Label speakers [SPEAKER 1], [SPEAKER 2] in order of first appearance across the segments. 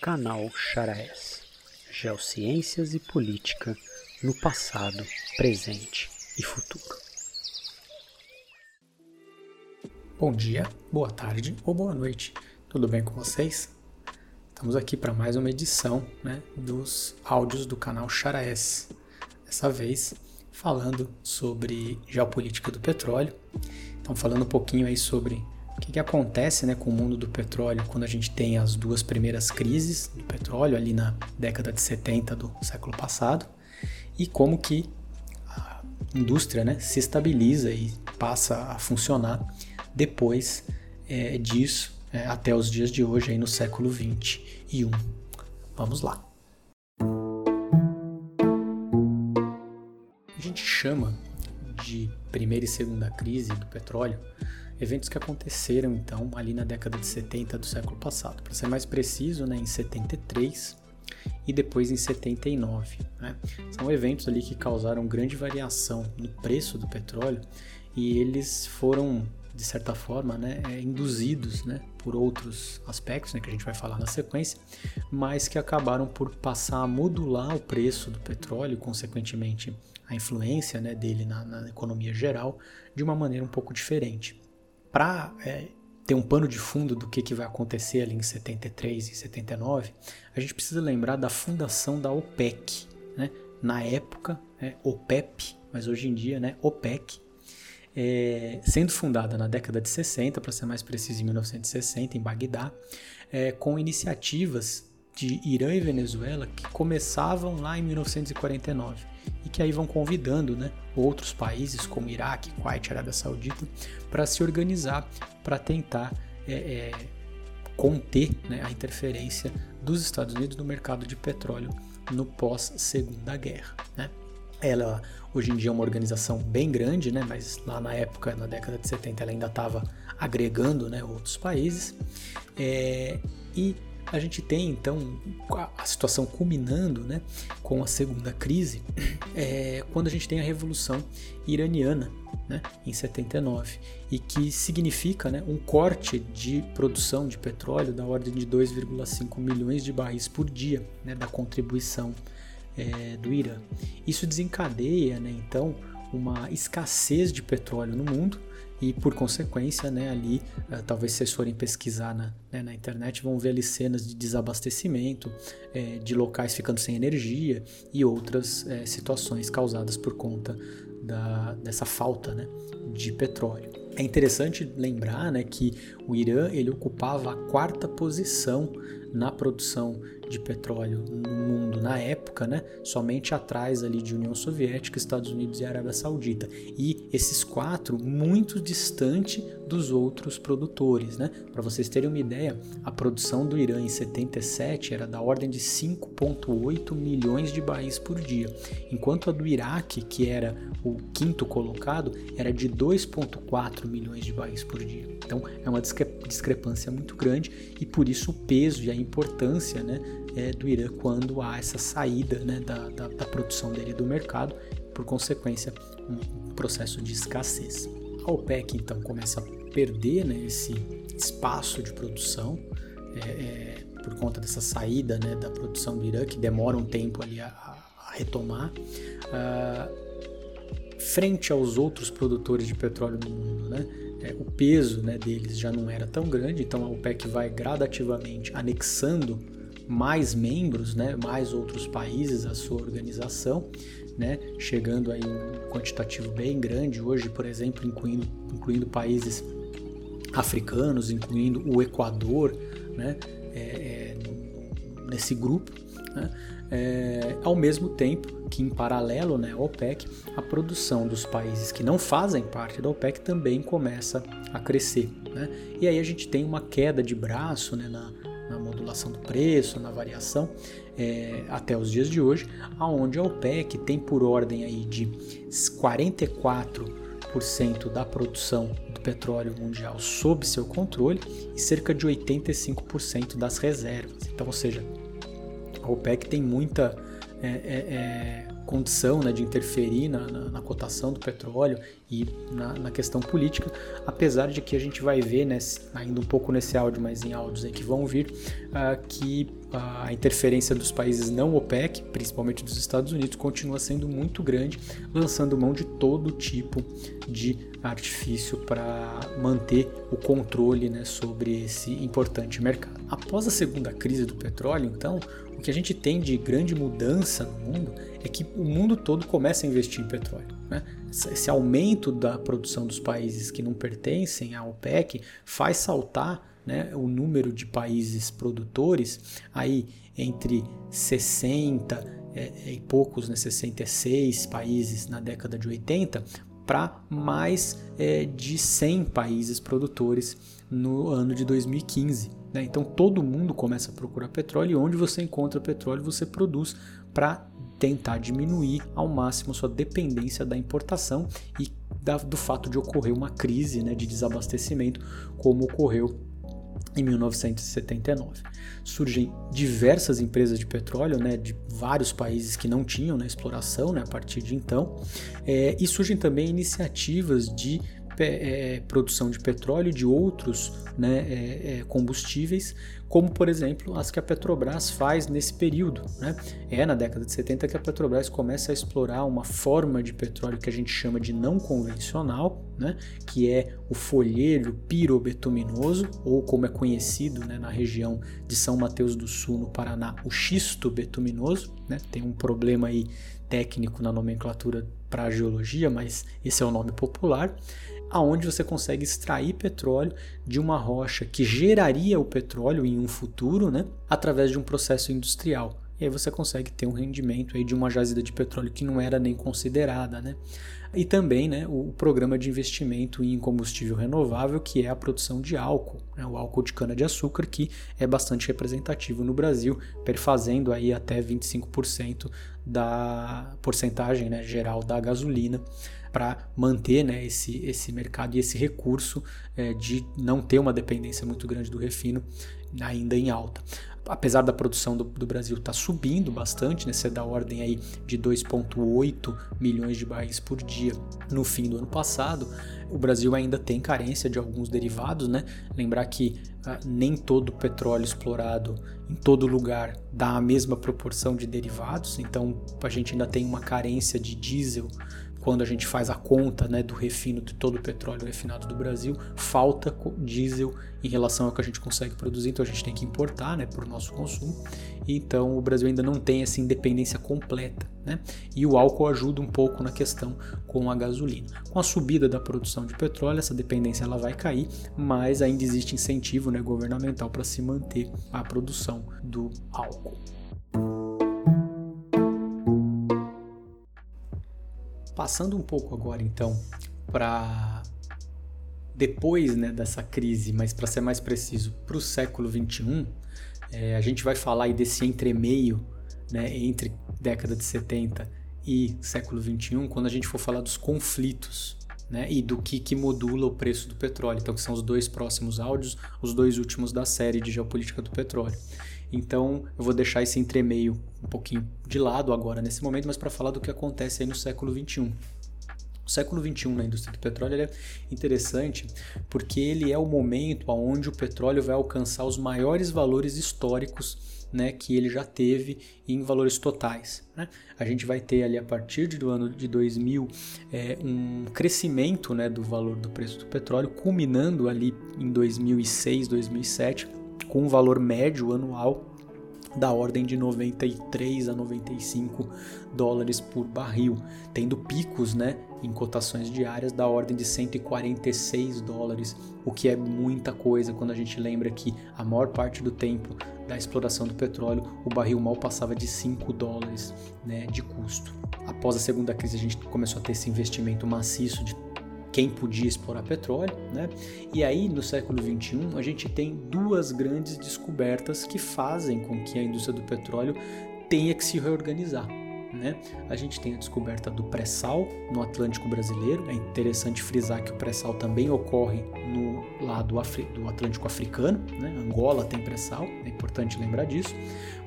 [SPEAKER 1] Canal Charaes. Geociências e política no passado, presente e futuro.
[SPEAKER 2] Bom dia, boa tarde ou boa noite. Tudo bem com vocês? Estamos aqui para mais uma edição né, dos áudios do canal Charaes. Dessa vez falando sobre geopolítica do petróleo. Então falando um pouquinho aí sobre o que, que acontece né, com o mundo do petróleo quando a gente tem as duas primeiras crises do petróleo ali na década de 70 do século passado e como que a indústria né, se estabiliza e passa a funcionar depois é, disso é, até os dias de hoje aí no século 21. Vamos lá. A gente chama de primeira e segunda crise do petróleo eventos que aconteceram então ali na década de 70 do século passado. Para ser mais preciso, né, em 73 e depois em 79. Né? São eventos ali que causaram grande variação no preço do petróleo e eles foram de certa forma, né, é, induzidos né, por outros aspectos né, que a gente vai falar na sequência, mas que acabaram por passar a modular o preço do petróleo, consequentemente a influência né, dele na, na economia geral, de uma maneira um pouco diferente para é, ter um pano de fundo do que, que vai acontecer ali em 73 e 79, a gente precisa lembrar da fundação da OPEC. Né? Na época, é, OPEP, mas hoje em dia, né, OPEC, é, sendo fundada na década de 60, para ser mais preciso, em 1960, em Bagdá, é, com iniciativas de Irã e Venezuela que começavam lá em 1949 e que aí vão convidando né, outros países como Iraque, Kuwait, Arábia Saudita para se organizar para tentar é, é, conter né, a interferência dos Estados Unidos no mercado de petróleo no pós-segunda guerra. Né? Ela hoje em dia é uma organização bem grande, né, mas lá na época, na década de 70, ela ainda estava agregando né, outros países. É, e a gente tem então a situação culminando né, com a segunda crise, é, quando a gente tem a Revolução Iraniana né, em 79, e que significa né, um corte de produção de petróleo da ordem de 2,5 milhões de barris por dia né, da contribuição é, do Irã. Isso desencadeia né, então uma escassez de petróleo no mundo e por consequência, né, ali, uh, talvez vocês forem pesquisar na, né, na internet, vão ver ali cenas de desabastecimento, é, de locais ficando sem energia e outras é, situações causadas por conta da, dessa falta né, de petróleo. É interessante lembrar né, que o Irã ele ocupava a quarta posição na produção de petróleo no mundo na época, né, somente atrás ali de União Soviética, Estados Unidos e Arábia Saudita. E esses quatro muito distante dos outros produtores, né? Para vocês terem uma ideia, a produção do Irã em 77 era da ordem de 5.8 milhões de barris por dia, enquanto a do Iraque, que era o quinto colocado, era de 2.4 milhões de barris por dia. Então é uma discrepância muito grande e por isso o peso e a importância né, é, do Irã quando há essa saída né, da, da, da produção dele do mercado, por consequência, um processo de escassez. A OPEC então começa a perder né, esse espaço de produção é, é, por conta dessa saída né, da produção do Irã, que demora um tempo ali a, a retomar. Uh, frente aos outros produtores de petróleo do mundo, né? É, o peso né, deles já não era tão grande, então a OPEC vai gradativamente anexando mais membros, né, mais outros países à sua organização, né, chegando aí um quantitativo bem grande hoje, por exemplo, incluindo, incluindo países africanos, incluindo o Equador, né, é, é, nesse grupo, né, é, ao mesmo tempo que em paralelo né, OPEC, a produção dos países que não fazem parte da OPEC também começa a crescer. Né? E aí a gente tem uma queda de braço né, na modulação do preço, na variação, é, até os dias de hoje, aonde a OPEC tem por ordem aí de 44% da produção do petróleo mundial sob seu controle e cerca de 85% das reservas. Então, ou seja, a OPEC tem muita é, é, condição né, de interferir na, na, na, cotação do petróleo e na, na, questão política, apesar de que a gente vai ver, né, ainda um pouco nesse áudio, mas em áudios aí que vão vir, uh, que a interferência dos países não OPEC, principalmente dos Estados Unidos, continua sendo muito grande, lançando mão de todo tipo de artifício para manter o controle né, sobre esse importante mercado. Após a segunda crise do petróleo, então, o que a gente tem de grande mudança no mundo é que o mundo todo começa a investir em petróleo. Né? Esse aumento da produção dos países que não pertencem à OPEC faz saltar né, o número de países produtores aí entre 60 é, e poucos, né, 66 países na década de 80 para mais é, de 100 países produtores no ano de 2015. Né? Então todo mundo começa a procurar petróleo e onde você encontra petróleo você produz para tentar diminuir ao máximo sua dependência da importação e da, do fato de ocorrer uma crise né, de desabastecimento, como ocorreu em 1979. Surgem diversas empresas de petróleo né, de vários países que não tinham né, exploração né, a partir de então, é, e surgem também iniciativas de é, produção de petróleo de outros né, é, é, combustíveis, como por exemplo as que a Petrobras faz nesse período. Né? É na década de 70 que a Petrobras começa a explorar uma forma de petróleo que a gente chama de não convencional, né? que é o folheiro pirobetuminoso, ou como é conhecido né, na região de São Mateus do Sul, no Paraná, o xisto betuminoso. Né? Tem um problema aí técnico na nomenclatura para a geologia, mas esse é o nome popular aonde você consegue extrair petróleo de uma rocha que geraria o petróleo em um futuro, né, através de um processo industrial. E aí você consegue ter um rendimento aí de uma jazida de petróleo que não era nem considerada, né? E também né, o programa de investimento em combustível renovável, que é a produção de álcool, né, o álcool de cana-de-açúcar, que é bastante representativo no Brasil, perfazendo aí até 25% da porcentagem né, geral da gasolina para manter né, esse, esse mercado e esse recurso é, de não ter uma dependência muito grande do refino ainda em alta. Apesar da produção do, do Brasil estar tá subindo bastante, né, ser da ordem aí de 2,8 milhões de barris por dia no fim do ano passado, o Brasil ainda tem carência de alguns derivados, né? Lembrar que ah, nem todo petróleo explorado em todo lugar dá a mesma proporção de derivados, então a gente ainda tem uma carência de diesel quando a gente faz a conta né, do refino de todo o petróleo refinado do Brasil, falta diesel em relação ao que a gente consegue produzir, então a gente tem que importar né, para o nosso consumo. Então o Brasil ainda não tem essa independência completa. Né? E o álcool ajuda um pouco na questão com a gasolina. Com a subida da produção de petróleo, essa dependência ela vai cair, mas ainda existe incentivo né, governamental para se manter a produção do álcool. Passando um pouco agora então para depois né, dessa crise, mas para ser mais preciso, para o século 21, é, a gente vai falar aí desse entremeio né, entre década de 70 e século 21, quando a gente for falar dos conflitos né, e do que, que modula o preço do petróleo. Então, que são os dois próximos áudios, os dois últimos da série de geopolítica do petróleo. Então eu vou deixar esse entremeio um pouquinho de lado agora nesse momento, mas para falar do que acontece aí no século 21. O século 21 na indústria do petróleo é interessante porque ele é o momento onde o petróleo vai alcançar os maiores valores históricos né, que ele já teve em valores totais. Né? A gente vai ter ali a partir do ano de 2000 é, um crescimento né, do valor do preço do petróleo, culminando ali em 2006, 2007 com um valor médio anual da ordem de 93 a 95 dólares por barril, tendo picos né, em cotações diárias da ordem de 146 dólares, o que é muita coisa quando a gente lembra que a maior parte do tempo da exploração do petróleo o barril mal passava de 5 dólares né, de custo. Após a segunda crise, a gente começou a ter esse investimento maciço de quem podia explorar petróleo, né? E aí no século 21 a gente tem duas grandes descobertas que fazem com que a indústria do petróleo tenha que se reorganizar. Né, a gente tem a descoberta do pré-sal no Atlântico brasileiro. É interessante frisar que o pré-sal também ocorre no lado do Atlântico africano. Né? Angola tem pré-sal, é importante lembrar disso,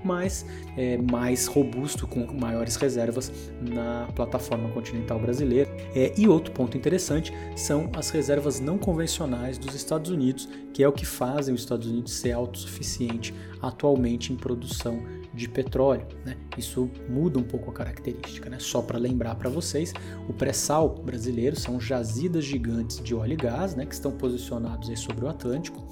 [SPEAKER 2] mas é mais robusto, com maiores reservas na plataforma continental brasileira. É, e outro ponto interessante são as reservas não convencionais dos Estados Unidos, que é o que fazem os Estados Unidos ser autossuficiente atualmente em produção de petróleo. Né? Isso muda um pouco a característica. Né? Só para lembrar para vocês, o pré-sal brasileiro são jazidas gigantes de óleo e gás né, que estão posicionados aí sobre o Atlântico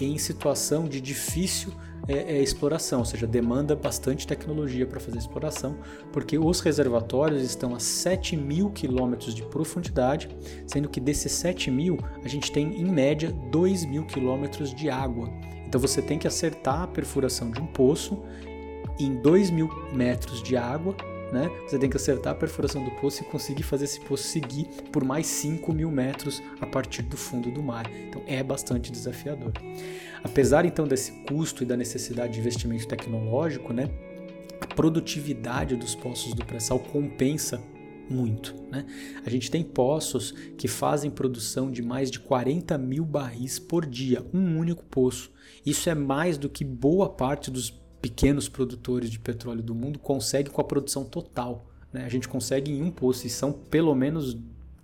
[SPEAKER 2] em situação de difícil é, é, exploração, ou seja, demanda bastante tecnologia para fazer exploração, porque os reservatórios estão a 7 mil quilômetros de profundidade, sendo que desses 7 mil a gente tem em média 2 mil quilômetros de água. Então você tem que acertar a perfuração de um poço em 2 mil metros de água, né? Você tem que acertar a perfuração do poço e conseguir fazer esse poço seguir por mais 5 mil metros a partir do fundo do mar. Então é bastante desafiador. Apesar então desse custo e da necessidade de investimento tecnológico, né? A produtividade dos poços do pré-sal compensa muito. Né? A gente tem poços que fazem produção de mais de 40 mil barris por dia, um único poço. Isso é mais do que boa parte dos pequenos produtores de petróleo do mundo conseguem com a produção total. Né? A gente consegue em um poço, e são pelo menos,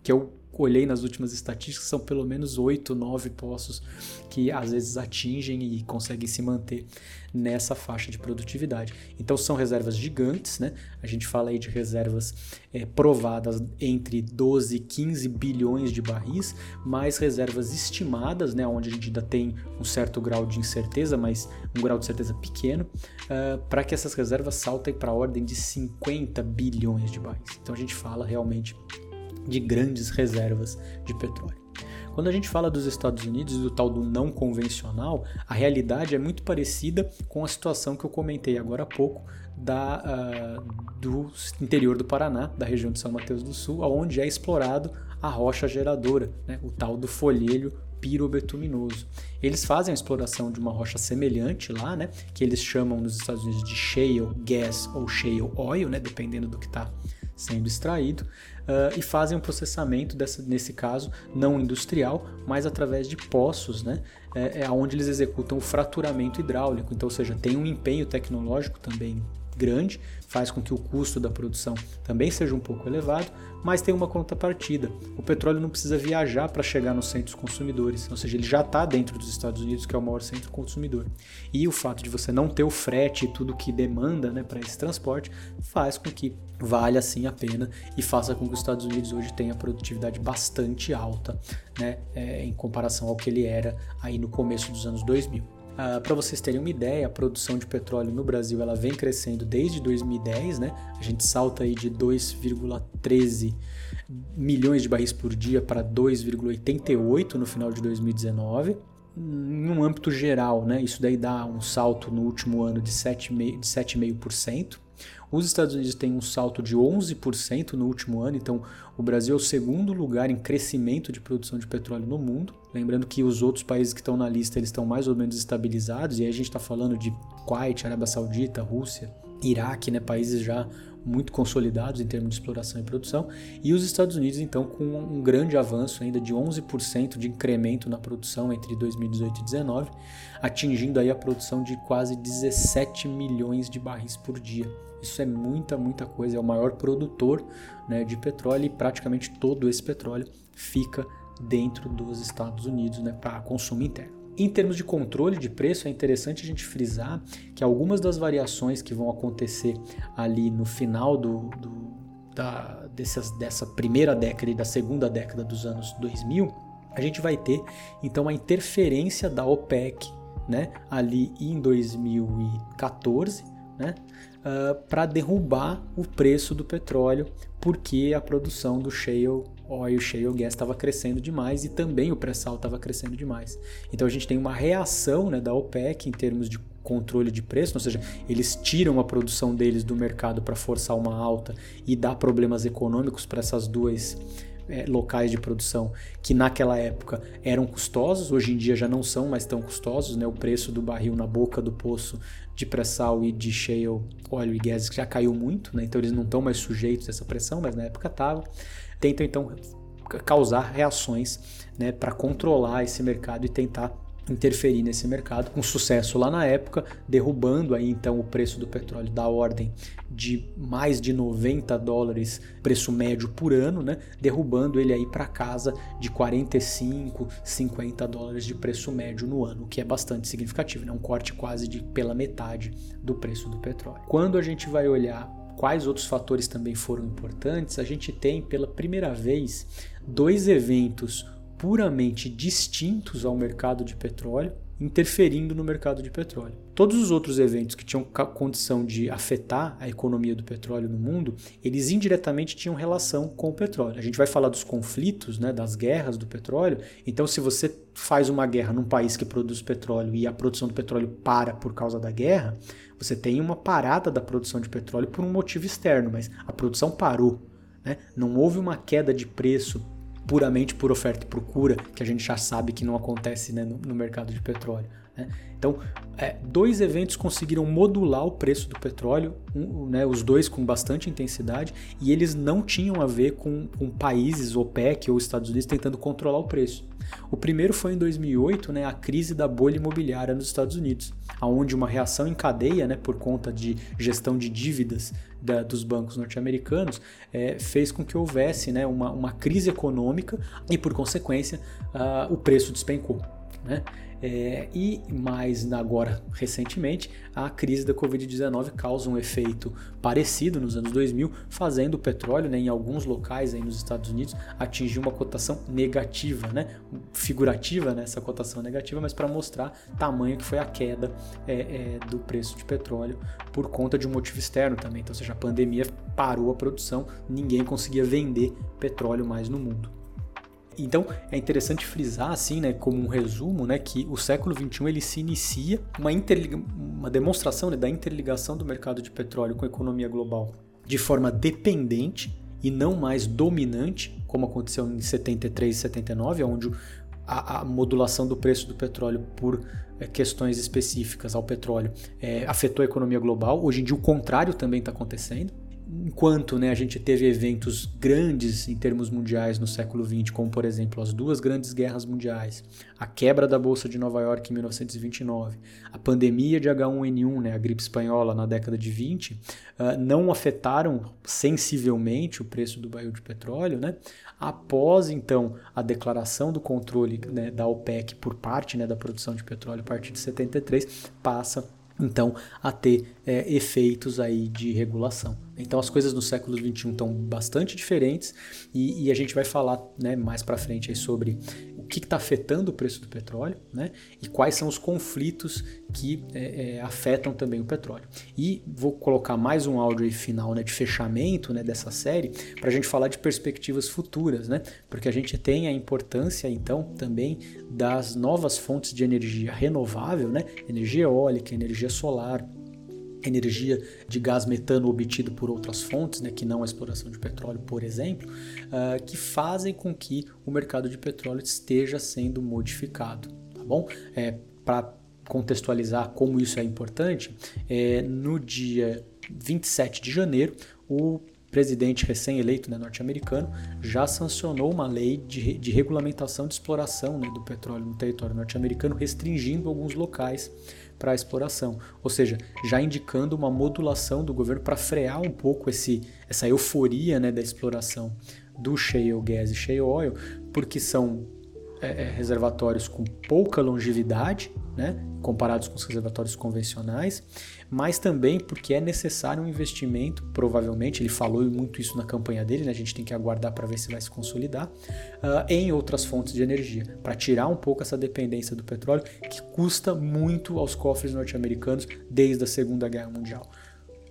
[SPEAKER 2] que eu olhei nas últimas estatísticas, são pelo menos 8, 9 poços que às vezes atingem e conseguem se manter nessa faixa de produtividade. Então são reservas gigantes, né? A gente fala aí de reservas é, provadas entre 12 e 15 bilhões de barris, mais reservas estimadas, né? Onde a gente ainda tem um certo grau de incerteza, mas um grau de certeza pequeno, uh, para que essas reservas saltem para a ordem de 50 bilhões de barris. Então a gente fala realmente de grandes reservas de petróleo. Quando a gente fala dos Estados Unidos e do tal do não convencional, a realidade é muito parecida com a situação que eu comentei agora há pouco da, uh, do interior do Paraná, da região de São Mateus do Sul, onde é explorado a rocha geradora, né, o tal do folhelho pirobetuminoso. Eles fazem a exploração de uma rocha semelhante lá, né, que eles chamam nos Estados Unidos de shale gas ou shale oil, né, dependendo do que está sendo extraído, uh, e fazem um processamento, dessa, nesse caso, não industrial, mas através de poços, né? É, é onde eles executam o fraturamento hidráulico. Então, ou seja, tem um empenho tecnológico também grande, faz com que o custo da produção também seja um pouco elevado, mas tem uma contrapartida. O petróleo não precisa viajar para chegar nos centros consumidores, ou seja, ele já está dentro dos Estados Unidos, que é o maior centro consumidor. E o fato de você não ter o frete e tudo que demanda né, para esse transporte faz com que valha assim a pena e faça com que os Estados Unidos hoje tenha produtividade bastante alta né, é, em comparação ao que ele era aí no começo dos anos 2000. Ah, Para vocês terem uma ideia, a produção de petróleo no Brasil ela vem crescendo desde 2010, né? A gente salta aí de 2,13 milhões de barris por dia para 2,88 no final de 2019. Em um âmbito geral, né? Isso daí dá um salto no último ano de 7,5%. Os Estados Unidos têm um salto de 11% no último ano, então o Brasil é o segundo lugar em crescimento de produção de petróleo no mundo. Lembrando que os outros países que estão na lista eles estão mais ou menos estabilizados, e aí a gente está falando de Kuwait, Arábia Saudita, Rússia, Iraque, né, países já muito consolidados em termos de exploração e produção, e os Estados Unidos então com um grande avanço ainda de 11% de incremento na produção entre 2018 e 2019, atingindo aí a produção de quase 17 milhões de barris por dia. Isso é muita, muita coisa. É o maior produtor né, de petróleo e praticamente todo esse petróleo fica dentro dos Estados Unidos né, para consumo interno. Em termos de controle de preço, é interessante a gente frisar que algumas das variações que vão acontecer ali no final do, do da, dessas, dessa primeira década e da segunda década dos anos 2000, a gente vai ter então a interferência da OPEC né, ali em 2014, né, uh, ah, para derrubar o preço do petróleo, porque a produção do shale oil, shale gas estava crescendo demais e também o pré-sal estava crescendo demais. Então a gente tem uma reação né, da OPEC em termos de controle de preço, ou seja, eles tiram a produção deles do mercado para forçar uma alta e dar problemas econômicos para essas duas é, locais de produção que naquela época eram custosos, hoje em dia já não são mais tão custosos, né? O preço do barril na boca do poço de pré-sal e de shale, óleo e gases já caiu muito, né? Então eles não estão mais sujeitos a essa pressão, mas na época estavam. Tentam então causar reações, né, para controlar esse mercado e tentar interferir nesse mercado, com sucesso lá na época, derrubando aí então o preço do petróleo da ordem de mais de 90 dólares, preço médio por ano, né? derrubando ele aí para casa de 45, 50 dólares de preço médio no ano, o que é bastante significativo, né? um corte quase de pela metade do preço do petróleo. Quando a gente vai olhar quais outros fatores também foram importantes, a gente tem pela primeira vez dois eventos puramente distintos ao mercado de petróleo, interferindo no mercado de petróleo. Todos os outros eventos que tinham condição de afetar a economia do petróleo no mundo, eles indiretamente tinham relação com o petróleo. A gente vai falar dos conflitos, né, das guerras do petróleo. Então, se você faz uma guerra num país que produz petróleo e a produção do petróleo para por causa da guerra, você tem uma parada da produção de petróleo por um motivo externo, mas a produção parou. Né? Não houve uma queda de preço puramente por oferta e procura, que a gente já sabe que não acontece né, no, no, mercado de petróleo. Né? Então, é, dois eventos conseguiram modular o preço do petróleo, um, né, os dois com bastante intensidade, e eles não tinham a ver com, com países, OPEC ou Estados Unidos, tentando controlar o preço. O primeiro foi em 2008, né, a crise da bolha imobiliária nos Estados Unidos, aonde uma reação em cadeia, né, por conta de gestão de dívidas da, dos bancos norte-americanos, é, fez com que houvesse né, uma, uma crise econômica e, por consequência, uh, o preço despencou. Né? É, e mais agora, recentemente, a crise da Covid-19 causa um efeito parecido nos anos 2000, fazendo o petróleo, né, em alguns locais aí nos Estados Unidos, atingir uma cotação negativa, né, figurativa né, cotação negativa, mas para mostrar tamanho que foi a queda é, é, do preço de petróleo por conta de um motivo externo também. Então, ou seja, a pandemia parou a produção, ninguém conseguia vender petróleo mais no mundo. Então é interessante frisar assim, né, como um resumo, né, que o século XXI ele se inicia uma, uma demonstração né, da interligação do mercado de petróleo com a economia global de forma dependente e não mais dominante, como aconteceu em 73 e 79, onde a, a modulação do preço do petróleo por é, questões específicas ao petróleo é, afetou a economia global. Hoje em dia o contrário também está acontecendo enquanto né, a gente teve eventos grandes em termos mundiais no século XX, como por exemplo as duas grandes guerras mundiais, a quebra da Bolsa de Nova York em 1929, a pandemia de H1N1, né, a gripe espanhola na década de 20, uh, ah, não afetaram sensivelmente o preço do barril de petróleo. Né? Após então a declaração do controle né, da OPEC por parte né, da produção de petróleo a partir de 73, passa então a ter é, efeitos aí de regulação. Então as coisas no século XXI estão bastante diferentes e, e, a gente vai falar né, mais para frente sobre que está afetando o preço do petróleo né, e quais são os conflitos que é, é, afetam também o petróleo. E vou colocar mais um áudio final né, de fechamento né, dessa série para a gente falar de perspectivas futuras, né, porque a gente tem a importância então também das novas fontes de energia renovável, né, energia eólica, energia solar, energia de gás metano obtido por outras fontes, né, que não a exploração de petróleo, por exemplo, uh, que fazem com que o mercado de petróleo esteja sendo modificado, tá bom? É, Para contextualizar como isso é importante, é, no dia 27 de janeiro, o presidente recém-eleito né, norte-americano já sancionou uma lei de, de regulamentação de exploração né, do petróleo no território norte-americano, restringindo alguns locais para a exploração, ou seja, já indicando uma modulação do governo para frear um pouco esse, essa euforia né, da exploração do shale gas e shale oil, porque são é, é, reservatórios com pouca longevidade, né, comparados com os reservatórios convencionais, mas também porque é necessário um investimento, provavelmente, ele falou muito isso na campanha dele, né, a gente tem que aguardar para ver se vai se consolidar, uh, em outras fontes de energia, para tirar um pouco essa dependência do petróleo, que custa muito aos cofres norte-americanos desde a Segunda Guerra Mundial.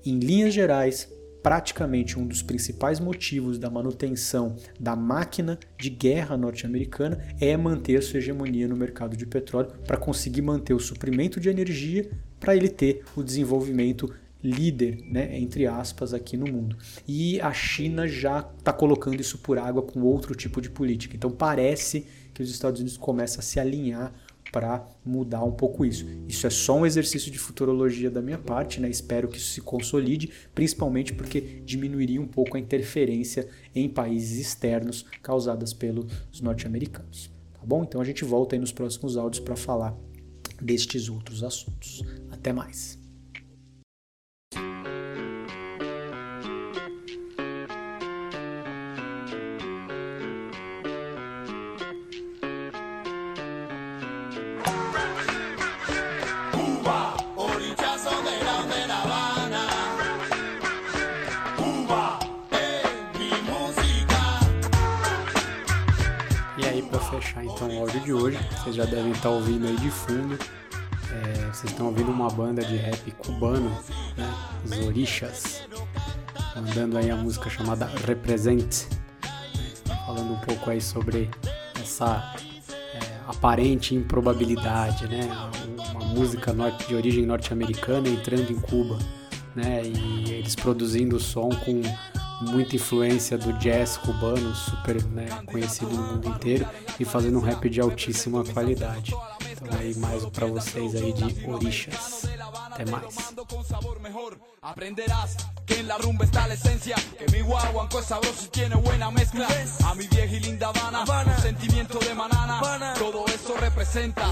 [SPEAKER 2] Em linhas gerais, praticamente um dos principais motivos da manutenção da máquina de guerra norte-americana é manter sua hegemonia no mercado de petróleo para conseguir manter o suprimento de energia para ele ter o desenvolvimento líder, né, entre aspas, aqui no mundo. E a China já está colocando isso por água com outro tipo de política. Então parece que os Estados Unidos começam a se alinhar para mudar um pouco isso. Isso é só um exercício de futurologia da minha parte, né? Espero que isso se consolide, principalmente porque diminuiria um pouco a interferência em países externos causadas pelos norte-americanos. Tá bom? Então a gente volta aí nos próximos áudios para falar destes outros assuntos. Até mais. Vocês já devem estar ouvindo aí de fundo. É, vocês estão ouvindo uma banda de rap cubano, né? Os Orixas, mandando aí a música chamada Represent, falando um pouco aí sobre essa é, aparente improbabilidade, né? Uma música de origem norte-americana entrando em Cuba, né? E eles produzindo o som com muita influência do jazz cubano, super né, conhecido no mundo inteiro, e fazendo um rap de altíssima qualidade. Então aí mais para vocês aí de Orixas. Até mais. Que en la rumba está la esencia, que mi guaguanco es sabroso y tiene buena mezcla. A mi vieja y linda Habana, Habana. sentimiento de manana, todo eso representa.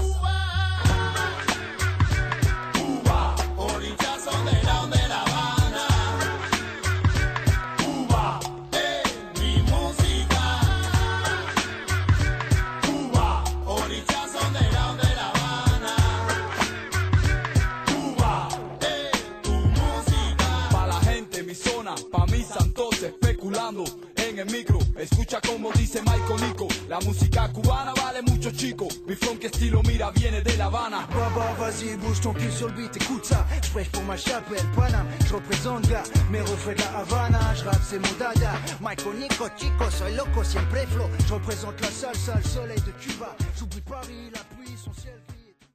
[SPEAKER 2] Vas-y, bouge ton cul sur le beat, écoute ça. J'prêche pour ma chapelle, Panam. J'représente gars, mes refrains de la Havana. J'rappe c'est mon dada. Michael Nico, chico, soy loco, siempre flow. J'représente la salsa, le soleil de Cuba. J'oublie Paris, la pluie, son ciel.